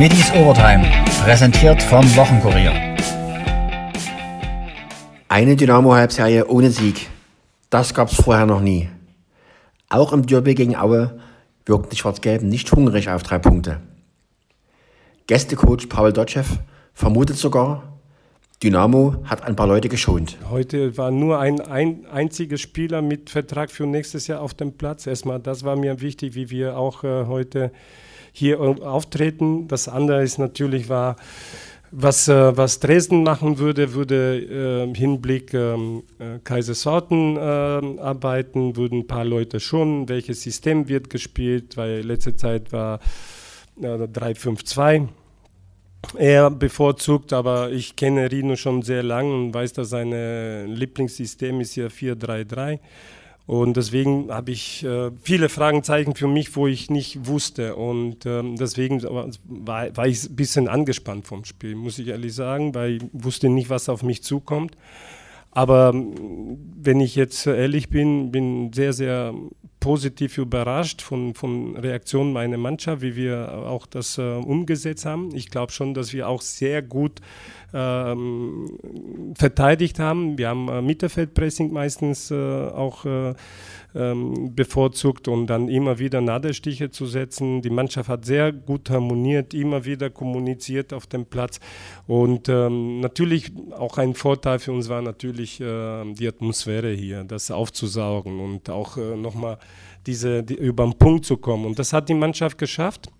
Middies Overtime, präsentiert vom Wochenkurier. Eine Dynamo-Halbserie ohne Sieg. Das gab es vorher noch nie. Auch im Derby gegen Aue wirkten die Schwarz-Gelben nicht hungrig auf drei Punkte. Gästecoach Pavel Dotschew vermutet sogar, Dynamo hat ein paar Leute geschont. Heute war nur ein, ein einziger Spieler mit Vertrag für nächstes Jahr auf dem Platz. Erstmal, das war mir wichtig, wie wir auch äh, heute hier auftreten. Das andere ist natürlich war, was, äh, was Dresden machen würde, würde äh, im Hinblick ähm, äh, Kaiserslautern äh, arbeiten, würden ein paar Leute schon, welches System wird gespielt, weil letzte Zeit war äh, 3-5-2 er bevorzugt, aber ich kenne Rino schon sehr lange und weiß, dass sein Lieblingssystem ist ja 4-3-3. Und deswegen habe ich äh, viele Fragezeichen für mich, wo ich nicht wusste. Und ähm, deswegen war, war ich ein bisschen angespannt vom Spiel, muss ich ehrlich sagen, weil ich wusste nicht, was auf mich zukommt. Aber ähm, wenn ich jetzt ehrlich bin, bin sehr, sehr positiv überrascht von, von Reaktionen meiner Mannschaft, wie wir auch das äh, umgesetzt haben. Ich glaube schon, dass wir auch sehr gut ähm, verteidigt haben. Wir haben äh, Mittelfeldpressing meistens äh, auch äh, ähm, bevorzugt und dann immer wieder Nadelstiche zu setzen. Die Mannschaft hat sehr gut harmoniert, immer wieder kommuniziert auf dem Platz. Und ähm, natürlich auch ein Vorteil für uns war natürlich äh, die Atmosphäre hier, das aufzusaugen und auch äh, nochmal diese, die, über den Punkt zu kommen. Und das hat die Mannschaft geschafft.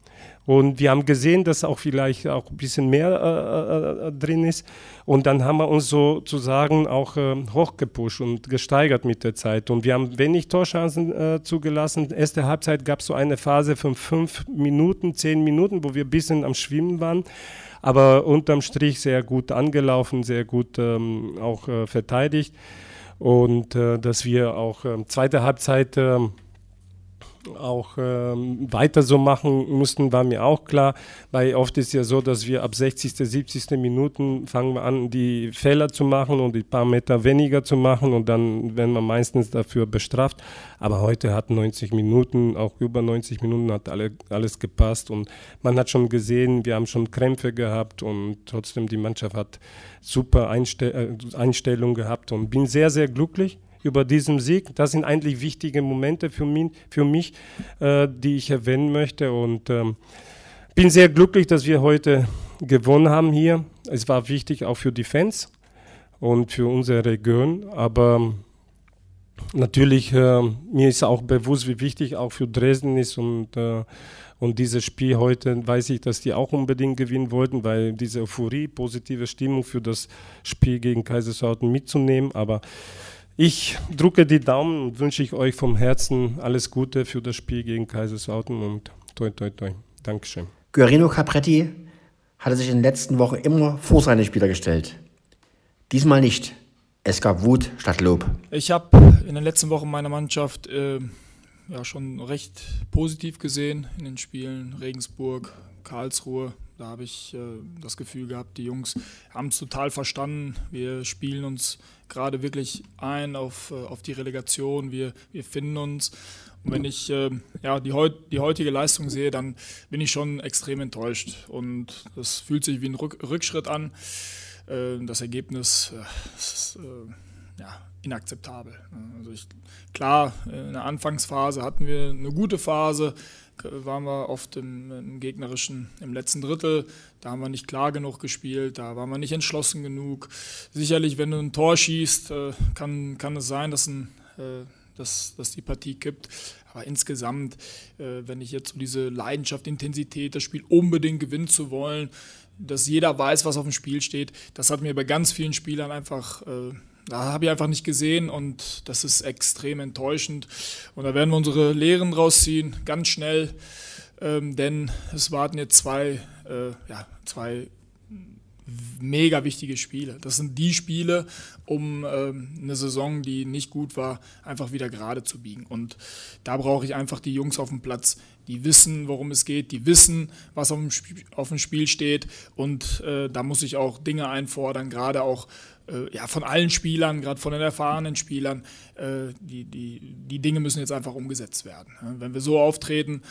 Und wir haben gesehen, dass auch vielleicht auch ein bisschen mehr äh, äh, äh, drin ist. Und dann haben wir uns sozusagen auch äh, hochgepusht und gesteigert mit der Zeit. Und wir haben wenig Torchancen äh, zugelassen. Erste Halbzeit gab es so eine Phase von fünf Minuten, zehn Minuten, wo wir ein bisschen am Schwimmen waren. Aber unterm Strich sehr gut angelaufen, sehr gut ähm, auch äh, verteidigt. Und dass wir auch ähm, zweite Halbzeit ähm, auch ähm, weiter so machen mussten, war mir auch klar, weil oft ist ja so, dass wir ab 60., 70. Minuten fangen wir an, die Fehler zu machen und die paar Meter weniger zu machen und dann werden wir meistens dafür bestraft. Aber heute hat 90 Minuten, auch über 90 Minuten hat alle, alles gepasst und man hat schon gesehen, wir haben schon Krämpfe gehabt und trotzdem die Mannschaft hat super Einstell äh, Einstellung gehabt und bin sehr, sehr glücklich über diesen Sieg. Das sind eigentlich wichtige Momente für mich, für mich äh, die ich erwähnen möchte. Und ähm, bin sehr glücklich, dass wir heute gewonnen haben hier. Es war wichtig auch für die Fans und für unsere Region. Aber natürlich, äh, mir ist auch bewusst, wie wichtig auch für Dresden ist und äh, und dieses Spiel heute weiß ich, dass die auch unbedingt gewinnen wollten, weil diese Euphorie, positive Stimmung für das Spiel gegen Kaiserslautern mitzunehmen. Aber ich drücke die Daumen und wünsche ich euch vom Herzen alles Gute für das Spiel gegen Kaiserslautern und toi toi toi. Dankeschön. Guarino Capretti hatte sich in den letzten Wochen immer vor seine Spieler gestellt. Diesmal nicht. Es gab Wut statt Lob. Ich habe in den letzten Wochen meine Mannschaft äh, ja, schon recht positiv gesehen in den Spielen Regensburg, Karlsruhe. Da habe ich äh, das Gefühl gehabt, die Jungs haben es total verstanden. Wir spielen uns gerade wirklich ein auf, äh, auf die Relegation. Wir, wir finden uns. Und wenn ich äh, ja, die, heut, die heutige Leistung sehe, dann bin ich schon extrem enttäuscht. Und das fühlt sich wie ein Rück, Rückschritt an. Äh, das Ergebnis äh, ist äh, ja, inakzeptabel. Also ich, klar, in der Anfangsphase hatten wir eine gute Phase, waren wir oft im, im, gegnerischen, im letzten Drittel. Da haben wir nicht klar genug gespielt, da waren wir nicht entschlossen genug. Sicherlich, wenn du ein Tor schießt, äh, kann, kann es sein, dass, ein, äh, dass, dass die Partie kippt. Aber insgesamt, äh, wenn ich jetzt so diese Leidenschaft, Intensität, das Spiel unbedingt gewinnen zu wollen, dass jeder weiß, was auf dem Spiel steht, das hat mir bei ganz vielen Spielern einfach habe ich einfach nicht gesehen und das ist extrem enttäuschend. Und da werden wir unsere Lehren rausziehen, ganz schnell, ähm, denn es warten jetzt zwei, äh, ja, zwei mega wichtige Spiele. Das sind die Spiele, um ähm, eine Saison, die nicht gut war, einfach wieder gerade zu biegen. Und da brauche ich einfach die Jungs auf dem Platz, die wissen, worum es geht, die wissen, was auf dem, Spiel, auf dem Spiel steht. Und äh, da muss ich auch Dinge einfordern, gerade auch äh, ja, von allen Spielern, gerade von den erfahrenen Spielern. Äh, die, die, die Dinge müssen jetzt einfach umgesetzt werden. Wenn wir so auftreten,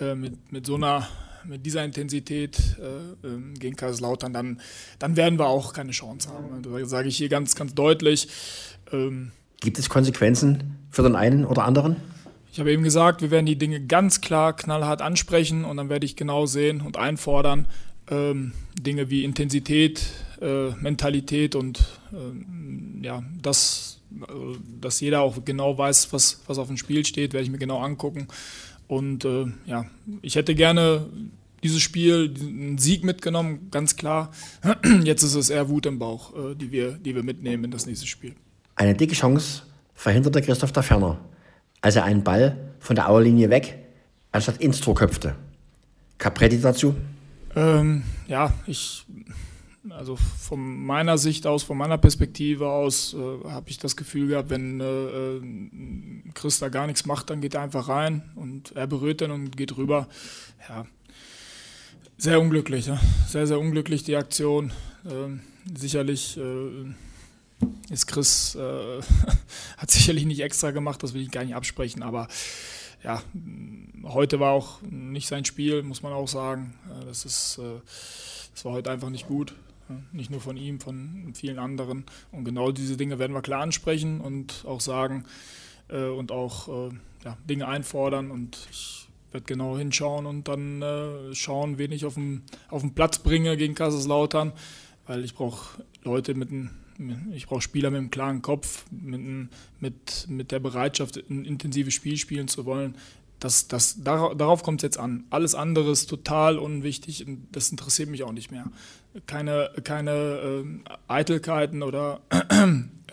äh, mit, mit so einer mit dieser Intensität äh, ähm, gegen Kaiserslautern, dann, dann werden wir auch keine Chance haben. Das sage ich hier ganz, ganz deutlich. Ähm, Gibt es Konsequenzen für den einen oder anderen? Ich habe eben gesagt, wir werden die Dinge ganz klar, knallhart ansprechen und dann werde ich genau sehen und einfordern, ähm, Dinge wie Intensität, äh, Mentalität und ähm, ja, das, äh, dass jeder auch genau weiß, was, was auf dem Spiel steht, werde ich mir genau angucken. Und äh, ja, ich hätte gerne dieses Spiel, einen Sieg mitgenommen, ganz klar. Jetzt ist es eher Wut im Bauch, äh, die, wir, die wir mitnehmen in das nächste Spiel. Eine dicke Chance verhinderte Christoph da Ferner, als er einen Ball von der Auerlinie weg anstatt ins Tor köpfte. Capretti dazu? Ähm, ja, ich, also von meiner Sicht aus, von meiner Perspektive aus, äh, habe ich das Gefühl gehabt, wenn äh, äh, Chris da gar nichts macht, dann geht er einfach rein und er berührt dann und geht rüber. Ja, sehr unglücklich, ja? sehr, sehr unglücklich die Aktion. Ähm, sicherlich äh, ist Chris, äh, hat sicherlich nicht extra gemacht, das will ich gar nicht absprechen, aber ja, heute war auch nicht sein Spiel, muss man auch sagen. Das, ist, äh, das war heute einfach nicht gut. Nicht nur von ihm, von vielen anderen. Und genau diese Dinge werden wir klar ansprechen und auch sagen äh, und auch äh, ja, Dinge einfordern. Und ich werde genau hinschauen und dann schauen, wen ich auf den, auf den Platz bringe gegen Kaiserslautern, weil ich brauche Leute mit einem ich brauche Spieler mit einem klaren Kopf, mit, mit, mit der Bereitschaft, ein intensives Spiel spielen zu wollen. Das, das, darauf kommt es jetzt an. Alles andere ist total unwichtig und das interessiert mich auch nicht mehr. Keine, keine äh, Eitelkeiten oder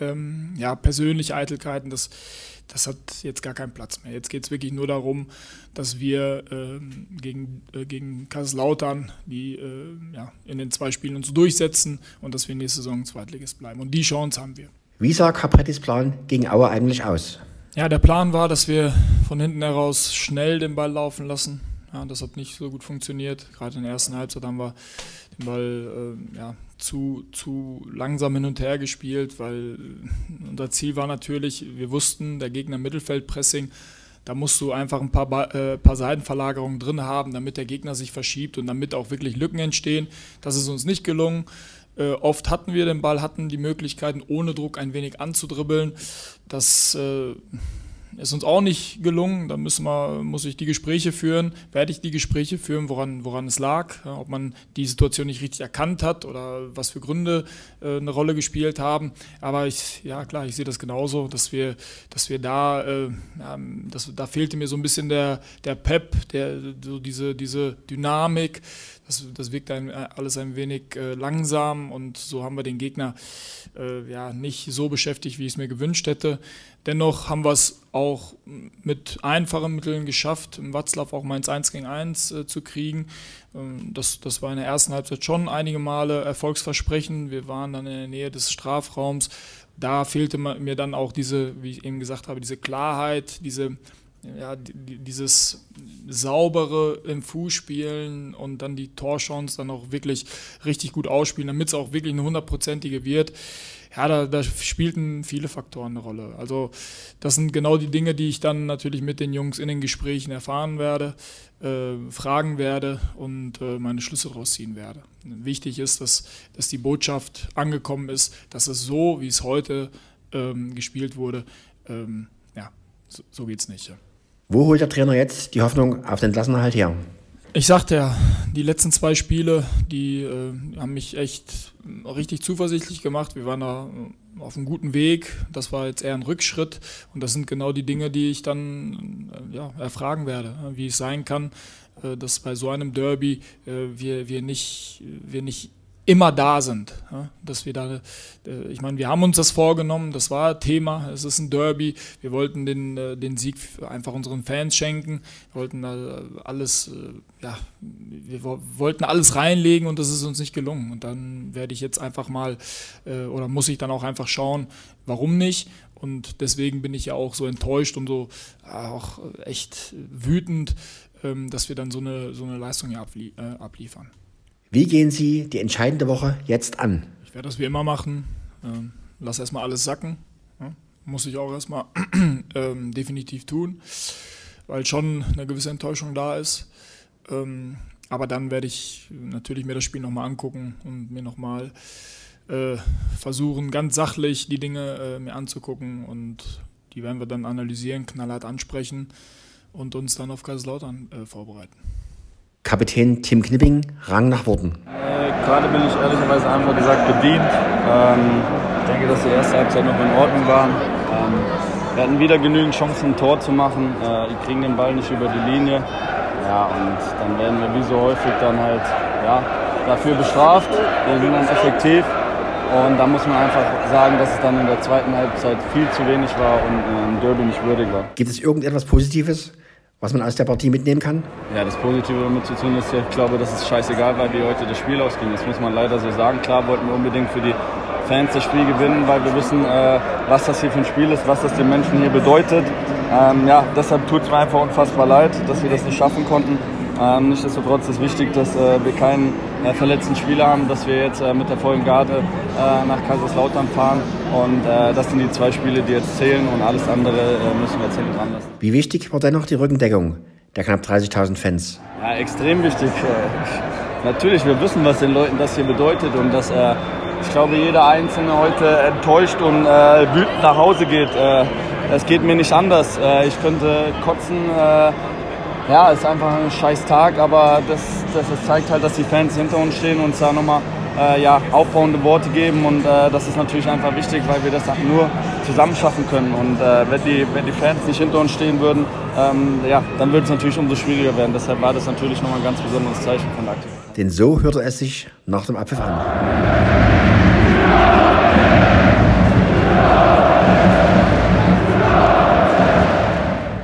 ähm, ja, persönliche Eitelkeiten, das, das hat jetzt gar keinen Platz mehr. Jetzt geht es wirklich nur darum, dass wir äh, gegen, äh, gegen Kaiserslautern die äh, ja, in den zwei Spielen uns durchsetzen und dass wir nächste Saison Zweitligist bleiben. Und die Chance haben wir. Wie sah Caprettis Plan gegen Auer eigentlich aus? Ja, der Plan war, dass wir von hinten heraus schnell den Ball laufen lassen. Ja, das hat nicht so gut funktioniert. Gerade in der ersten Halbzeit haben wir den Ball äh, ja, zu, zu langsam hin und her gespielt, weil unser Ziel war natürlich, wir wussten, der Gegner Mittelfeldpressing, da musst du einfach ein paar, äh, paar Seitenverlagerungen drin haben, damit der Gegner sich verschiebt und damit auch wirklich Lücken entstehen. Das ist uns nicht gelungen. Äh, oft hatten wir den Ball, hatten die Möglichkeiten, ohne Druck ein wenig anzudribbeln. Das äh, ist uns auch nicht gelungen. Da müssen wir, muss ich die Gespräche führen, werde ich die Gespräche führen, woran, woran es lag, ob man die Situation nicht richtig erkannt hat oder was für Gründe äh, eine Rolle gespielt haben. Aber ich, ja klar, ich sehe das genauso, dass wir, dass wir da, äh, ja, das, da fehlte mir so ein bisschen der, der Pep, der, so diese, diese Dynamik. Das, das wirkt ein, alles ein wenig äh, langsam und so haben wir den Gegner äh, ja, nicht so beschäftigt, wie ich es mir gewünscht hätte. Dennoch haben wir es auch mit einfachen Mitteln geschafft, im Watzlaw auch mal ins 1 gegen 1 äh, zu kriegen. Ähm, das, das war in der ersten Halbzeit schon einige Male Erfolgsversprechen. Wir waren dann in der Nähe des Strafraums. Da fehlte mir dann auch diese, wie ich eben gesagt habe, diese Klarheit, diese ja, dieses saubere im Fußspielen und dann die Torchance dann auch wirklich richtig gut ausspielen, damit es auch wirklich eine hundertprozentige wird ja, da, da, spielten viele Faktoren eine Rolle. Also das sind genau die Dinge, die ich dann natürlich mit den Jungs in den Gesprächen erfahren werde, äh, fragen werde und äh, meine Schlüsse daraus ziehen werde. Wichtig ist, dass, dass die Botschaft angekommen ist, dass es so, wie es heute ähm, gespielt wurde, ähm, ja, so, so geht es nicht. Ja. Wo holt der Trainer jetzt die Hoffnung auf den Klassenerhalt her? Ich sagte ja, die letzten zwei Spiele, die äh, haben mich echt richtig zuversichtlich gemacht. Wir waren da äh, auf einem guten Weg. Das war jetzt eher ein Rückschritt. Und das sind genau die Dinge, die ich dann äh, ja, erfragen werde, wie es sein kann, äh, dass bei so einem Derby äh, wir, wir, nicht, wir nicht immer da sind. Ja, dass wir da, äh, ich meine, wir haben uns das vorgenommen, das war Thema, es ist ein Derby, wir wollten den, äh, den Sieg einfach unseren Fans schenken, wir wollten alles, äh, ja, wir wollten alles reinlegen und das ist uns nicht gelungen. Und dann werde ich jetzt einfach mal, oder muss ich dann auch einfach schauen, warum nicht. Und deswegen bin ich ja auch so enttäuscht und so auch echt wütend, ähm, dass wir dann so eine, so eine Leistung hier abliefern. Wie gehen Sie die entscheidende Woche jetzt an? Ich werde das wie immer machen. Ähm, lass erstmal alles sacken. Ja, muss ich auch erstmal ähm, definitiv tun. weil schon eine gewisse Enttäuschung da ist. Ähm, aber dann werde ich natürlich mir das Spiel nochmal angucken und mir nochmal äh, versuchen, ganz sachlich die Dinge äh, mir anzugucken und die werden wir dann analysieren, knallhart ansprechen und uns dann auf Kaiserslautern äh, vorbereiten. Kapitän Tim Knipping rang nach Worten. Äh, Gerade bin ich ehrlicherweise einfach gesagt bedient. Ähm, ich denke, dass die erste Halbzeit noch in Ordnung war. Ähm, wir hatten wieder genügend Chancen, ein Tor zu machen. Äh, die kriegen den Ball nicht über die Linie. Ja, und dann werden wir wie so häufig dann halt ja, dafür bestraft. Wir sind dann effektiv. Und da muss man einfach sagen, dass es dann in der zweiten Halbzeit viel zu wenig war und äh, im Derby nicht würdig war. Gibt es irgendetwas Positives, was man aus der Partie mitnehmen kann? Ja, das Positive damit zu tun ist, ich glaube, dass es scheißegal war, wie heute das Spiel ausging. Das muss man leider so sagen. Klar wollten wir unbedingt für die Fans das Spiel gewinnen, weil wir wissen, äh, was das hier für ein Spiel ist, was das den Menschen hier bedeutet. Ähm, ja, deshalb tut es mir einfach unfassbar leid, dass wir das nicht schaffen konnten. Ähm, nichtsdestotrotz ist wichtig, dass äh, wir keinen äh, verletzten Spieler haben, dass wir jetzt äh, mit der vollen Garde äh, nach Kaiserslautern fahren. Und äh, das sind die zwei Spiele, die jetzt zählen und alles andere äh, müssen wir jetzt hinten dran lassen. Wie wichtig war dennoch die Rückendeckung der knapp 30.000 Fans? Ja, extrem wichtig. Natürlich, wir wissen, was den Leuten das hier bedeutet und dass ich glaube, jeder Einzelne heute enttäuscht und wütend nach Hause geht. Es geht mir nicht anders. ich könnte kotzen ja, ist einfach ein scheiß Tag, aber das, das, das, zeigt halt, dass die Fans hinter uns stehen und uns da nochmal äh, ja, aufbauende Worte geben und äh, das ist natürlich einfach wichtig, weil wir das nur zusammen schaffen können und äh, wenn, die, wenn die Fans nicht hinter uns stehen würden, ähm, ja, dann würde es natürlich umso schwieriger werden. Deshalb war das natürlich nochmal ein ganz besonderes Zeichen von Aktivität. Denn so hörte es sich nach dem Abpfiff an.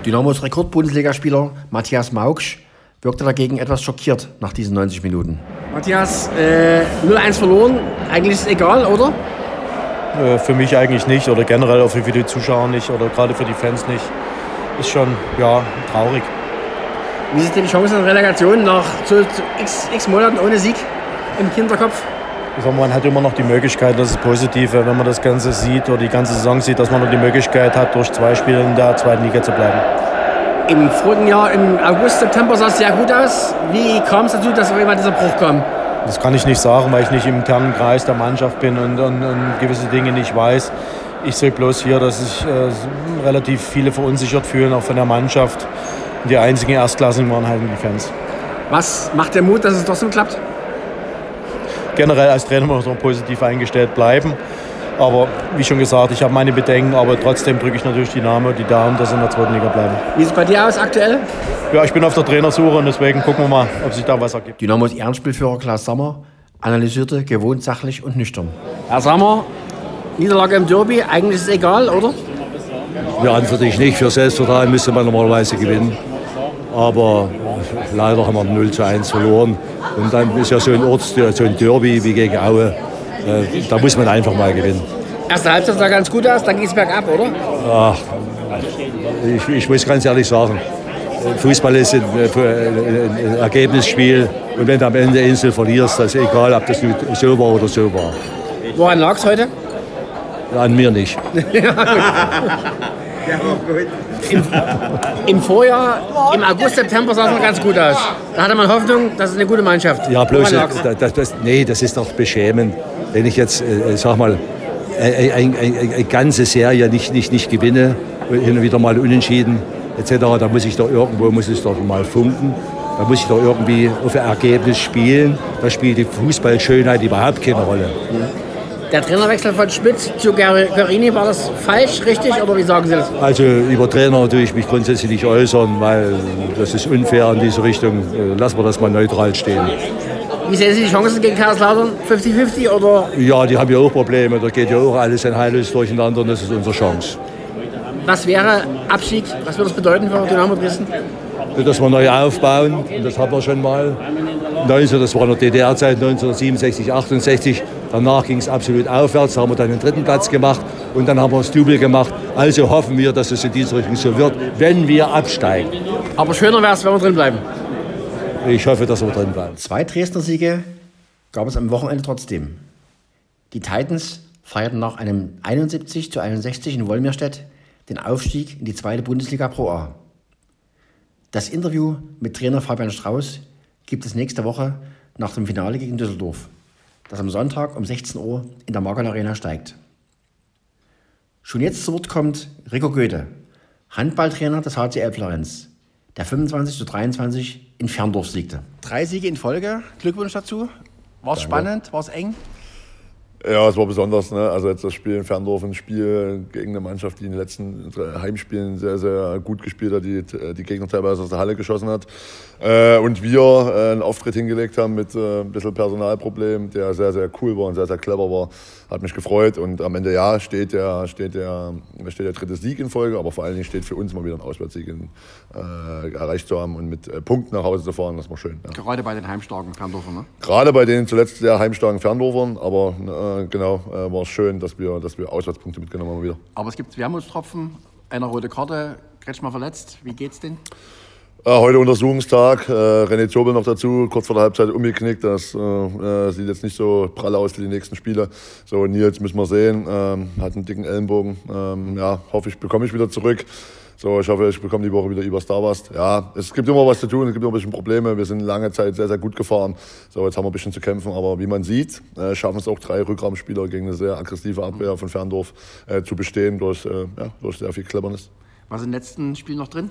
Dynamos Rekord-Bundesligaspieler Matthias Mauksch wirkte dagegen etwas schockiert nach diesen 90 Minuten. Matthias, äh, 0-1 verloren, eigentlich ist es egal, oder? Äh, für mich eigentlich nicht oder generell auch für die Zuschauer nicht oder gerade für die Fans nicht. Ist schon ja, traurig. Wie sind denn die Chancen in Relegation nach so, so x, x Monaten ohne Sieg im Hinterkopf? Also man hat immer noch die Möglichkeit, das ist positiv, wenn man das Ganze sieht oder die ganze Saison sieht, dass man noch die Möglichkeit hat, durch zwei Spiele in der zweiten Liga zu bleiben. Im vorigen Jahr, im August, September sah es sehr gut aus. Wie kam es dazu, dass auf einmal dieser Bruch kam? Das kann ich nicht sagen, weil ich nicht im internen Kreis der Mannschaft bin und, und, und gewisse Dinge nicht weiß. Ich sehe bloß hier, dass sich äh, relativ viele verunsichert fühlen, auch von der Mannschaft. Die einzigen Erstklassigen waren halt die Fans. Was macht der Mut, dass es trotzdem klappt? Generell als Trainer muss man positiv eingestellt bleiben. Aber wie schon gesagt, ich habe meine Bedenken, aber trotzdem drücke ich natürlich die Namen, die Daumen, dass sie in der zweiten Liga bleiben. Wie sieht es bei dir aus aktuell? Ja, ich bin auf der Trainersuche und deswegen gucken wir mal, ob sich da was ergibt. Dynamos Ehrenspielführer Klaus Sammer analysierte gewohnt sachlich und nüchtern. Herr Sammer, Niederlage im Derby, eigentlich ist es egal, oder? Ja, an für dich nicht. Für Selbstvertrauen müsste man normalerweise gewinnen. Aber leider haben wir 0 zu 1 verloren. Und dann ist ja so ein Ort, so ein Derby wie gegen Aue. Äh, da muss man einfach mal gewinnen. Erste Halbzeit sah ganz gut aus, dann ging es bergab, oder? Ach, ich, ich, muss ganz ehrlich sagen, Fußball ist ein, ein, Ergebnisspiel. Und wenn du am Ende Insel verlierst, das ist egal, ob das so war oder so war. Woran lag es heute? An mir nicht. Im, Im, Vorjahr, im August, September sah es noch ganz gut aus. Da hatte man Hoffnung, das ist eine gute Mannschaft. Ja, bloß, das, das, nee, das ist doch beschämend. Wenn ich jetzt, äh, sag mal, eine, eine, eine ganze Serie nicht, nicht, nicht gewinne, hin und wieder mal unentschieden, etc., da muss ich doch irgendwo, muss es doch mal funken. Da muss ich doch irgendwie auf ein Ergebnis spielen. Da spielt die Fußballschönheit überhaupt keine Rolle. Mhm. Der Trainerwechsel von Schmidt zu Garini, war das falsch, richtig oder wie sagen Sie das? Also über Trainer natürlich ich mich grundsätzlich nicht äußern, weil das ist unfair in diese Richtung. Äh, lassen wir das mal neutral stehen. Wie sehen Sie die Chancen gegen Kaiserslautern? 50-50 oder? Ja, die haben ja auch Probleme. Da geht ja auch alles ein heillos durcheinander und das ist unsere Chance. Was wäre Abschied? Was würde das bedeuten für Dynamo Dresden? Dass wir neu aufbauen, und das haben wir schon mal. 19, das war in der DDR-Zeit, 1967, 68. Danach ging es absolut aufwärts, da haben wir dann den dritten Platz gemacht und dann haben wir das Double gemacht. Also hoffen wir, dass es in diese Richtung so wird, wenn wir absteigen. Aber schöner wäre es, wenn wir drin bleiben. Ich hoffe, dass wir drin bleiben. Zwei Dresdner Siege gab es am Wochenende trotzdem. Die Titans feierten nach einem 71 zu 61 in Wolmirstedt den Aufstieg in die zweite Bundesliga Pro A. Das Interview mit Trainer Fabian Strauß gibt es nächste Woche nach dem Finale gegen Düsseldorf, das am Sonntag um 16 Uhr in der Margal Arena steigt. Schon jetzt zu Wort kommt Rico Goethe, Handballtrainer des HCL Florenz, der 25 zu 23 in Ferndorf siegte. Drei Siege in Folge, Glückwunsch dazu. War es spannend, war es eng? Ja, es war besonders. Ne? Also jetzt das Spiel in Ferndorf, ein Spiel gegen eine Mannschaft, die in den letzten Heimspielen sehr, sehr gut gespielt hat, die die Gegner teilweise aus der Halle geschossen hat. Äh, und wir äh, einen Auftritt hingelegt haben mit äh, ein bisschen Personalproblem, der sehr, sehr cool war und sehr, sehr clever war. Hat mich gefreut. Und am Ende, ja, steht der, steht der, steht der dritte Sieg in Folge, aber vor allen Dingen steht für uns mal wieder ein Auswärtssieg in, äh, erreicht zu haben und mit äh, Punkten nach Hause zu fahren. Das war schön. Ja. Gerade bei den heimstarken Ferndorfern, ne? Gerade bei den zuletzt sehr heimstarken Ferndorfern, aber äh, genau, äh, war es schön, dass wir, dass wir Auswärtspunkte mitgenommen haben wieder. Aber es gibt Wermutstropfen, eine rote Karte, Kretschmer verletzt. Wie geht's denn? Äh, heute Untersuchungstag, äh, René Zobel noch dazu, kurz vor der Halbzeit umgeknickt. Das äh, sieht jetzt nicht so prall aus für die nächsten Spiele. So, Nils müssen wir sehen, ähm, hat einen dicken Ellenbogen. Ähm, ja, hoffe ich, bekomme ich wieder zurück. So, ich hoffe, ich bekomme die Woche wieder über Starburst. Ja, es gibt immer was zu tun, es gibt immer ein bisschen Probleme. Wir sind lange Zeit sehr, sehr gut gefahren. So, jetzt haben wir ein bisschen zu kämpfen. Aber wie man sieht, äh, schaffen es auch drei Rückraumspieler gegen eine sehr aggressive Abwehr von Ferndorf äh, zu bestehen durch, äh, ja, durch sehr viel Cleverness. Was im letzten Spiel noch drin?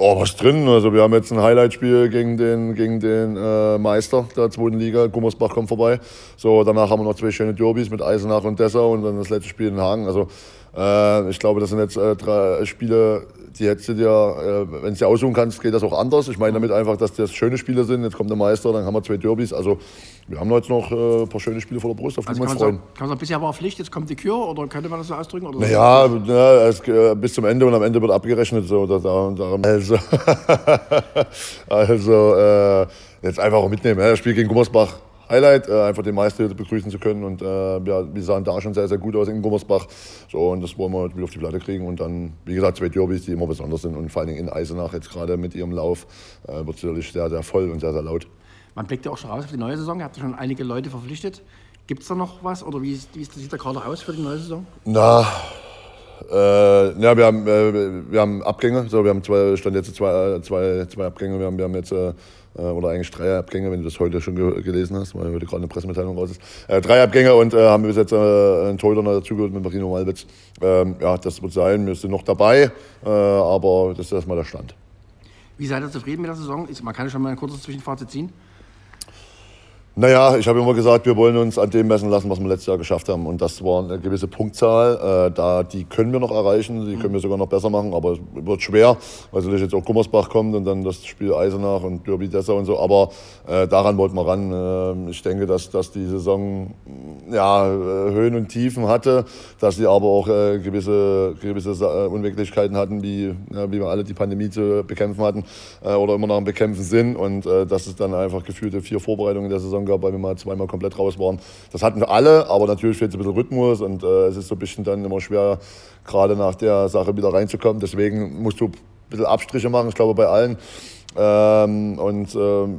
Oh, was drin? Also wir haben jetzt ein Highlight-Spiel gegen den, gegen den äh, Meister der zweiten Liga. Gummersbach kommt vorbei. So, danach haben wir noch zwei schöne Derbys mit Eisenach und Dessau und dann das letzte Spiel in Hagen. Also äh, ich glaube, das sind jetzt äh, drei Spiele, die hättest du dir, äh, wenn du dir aussuchen kannst, geht das auch anders. Ich meine damit einfach, dass das schöne Spiele sind. Jetzt kommt der Meister, dann haben wir zwei Derbys. Also wir haben jetzt noch äh, ein paar schöne Spiele vor der Brust, auf die Also wir kann uns man, freuen. kann man sagen, bisher war Pflicht, jetzt kommt die Kür oder könnte man das so ausdrücken? Oder Naja, na, es, äh, bis zum Ende und am Ende wird abgerechnet. So, da, da, also, also jetzt einfach auch mitnehmen. Ja, das Spiel gegen Gummersbach, Highlight, äh, einfach den Meister begrüßen zu können. Und äh, ja, wir sahen da schon sehr, sehr gut aus in Gummersbach. So, und das wollen wir wieder auf die Platte kriegen. Und dann, wie gesagt, zwei Derbys, die immer besonders sind. Und vor allen Dingen in Eisenach jetzt gerade mit ihrem Lauf äh, wird es sicherlich sehr, sehr voll und sehr, sehr laut. Man blickt ja auch schon raus auf die neue Saison. Ihr habt ja schon einige Leute verpflichtet. Gibt es da noch was oder wie, ist, wie sieht der Kader aus für die neue Saison? Na, äh, ja, wir haben, äh, wir haben Abgänge. So, wir haben zwei, stand jetzt zwei, äh, zwei, zwei Abgänge. Wir haben, wir haben jetzt, äh, oder eigentlich drei Abgänge, wenn du das heute schon ge gelesen hast, weil heute gerade eine Pressemitteilung raus ist. Äh, drei Abgänge und äh, haben bis jetzt äh, einen Torhüter noch dazugeholt mit Marino Malwitz. Ähm, ja, das wird sein. Wir sind noch dabei, äh, aber das ist erstmal der Stand. Wie seid ihr zufrieden mit der Saison? Man kann schon mal ein kurzes Zwischenfazit ziehen. Naja, ich habe immer gesagt, wir wollen uns an dem messen lassen, was wir letztes Jahr geschafft haben. Und das war eine gewisse Punktzahl. Äh, da, die können wir noch erreichen, die können wir sogar noch besser machen, aber es wird schwer, weil natürlich jetzt auch Gummersbach kommt und dann das Spiel Eisenach und Derby Dessau und so. Aber äh, daran wollten wir ran. Ähm, ich denke, dass, dass die Saison ja, äh, Höhen und Tiefen hatte, dass sie aber auch äh, gewisse, gewisse äh, Unwirklichkeiten hatten, wie, ja, wie wir alle die Pandemie zu bekämpfen hatten äh, oder immer noch am Bekämpfen sind. Und äh, dass es dann einfach gefühlte vier Vorbereitungen in der Saison gab, weil wir mal zweimal komplett raus waren. Das hatten wir alle, aber natürlich fehlt so ein bisschen Rhythmus und äh, es ist so ein bisschen dann immer schwer, gerade nach der Sache wieder reinzukommen. Deswegen musst du ein bisschen Abstriche machen, ich glaube bei allen. Ähm, und ähm,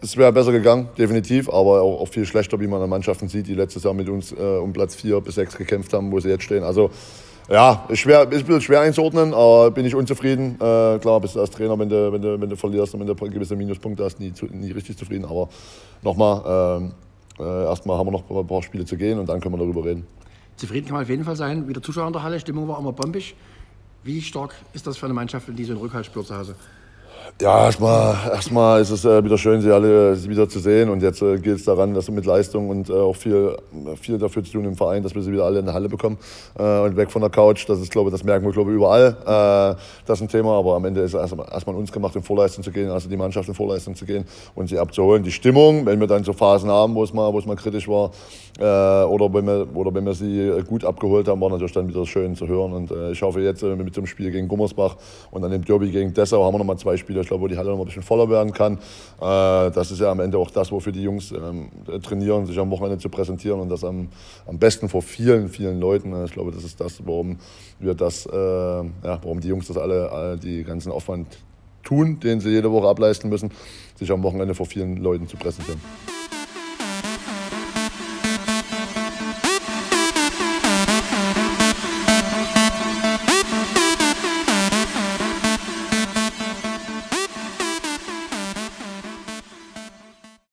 es wäre besser gegangen, definitiv, aber auch, auch viel schlechter, wie man an Mannschaften sieht, die letztes Jahr mit uns äh, um Platz 4 bis 6 gekämpft haben, wo sie jetzt stehen. Also ja, ist, schwer, ist ein bisschen schwer einzuordnen, aber bin ich unzufrieden. Äh, klar, bist du als Trainer, wenn du, wenn du, wenn du verlierst und wenn du gewisse Minuspunkte hast, nie, nie richtig zufrieden. Aber nochmal, ähm, äh, erstmal haben wir noch ein paar Spiele zu gehen und dann können wir darüber reden. Zufrieden kann man auf jeden Fall sein. Wieder Zuschauer in der Halle, Stimmung war immer bombig. Wie stark ist das für eine Mannschaft, die so einen Rückhalt spürt zu Hause? Ja, erstmal, erstmal ist es äh, wieder schön, sie alle wieder zu sehen. Und jetzt äh, geht es daran, dass wir mit Leistung und äh, auch viel, viel dafür zu tun im Verein, dass wir sie wieder alle in der Halle bekommen und weg von der Couch. Das ist, glaube das merken wir, glaube überall. Das ist ein Thema, aber am Ende ist es erstmal erstmal uns gemacht, in Vorleistung zu gehen, also die Mannschaft in Vorleistung zu gehen und sie abzuholen. Die Stimmung, wenn wir dann so Phasen haben, wo es mal, wo es mal kritisch war, oder, wenn wir, oder wenn wir sie äh, gut abgeholt haben, war natürlich dann wieder schön zu hören. Und äh, ich hoffe jetzt äh, mit dem Spiel gegen Gummersbach und dann dem Derby gegen Dessau haben wir nochmal zwei Spiele, ich glaube, wo die Halle noch ein bisschen voller werden kann. Äh, das ist ja am Ende auch das, wofür die Jungs ähm, trainieren, sich am Wochenende zu präsentieren und das am, am besten vor vielen, vielen Leuten. Äh, Ich glaube, das ist das, warum wir das, äh, ja, warum die Jungs das alle, alle die ganzen Aufwand tun, den sie jede Woche ableisten müssen, sich am Wochenende vor vielen Leuten zu präsentieren.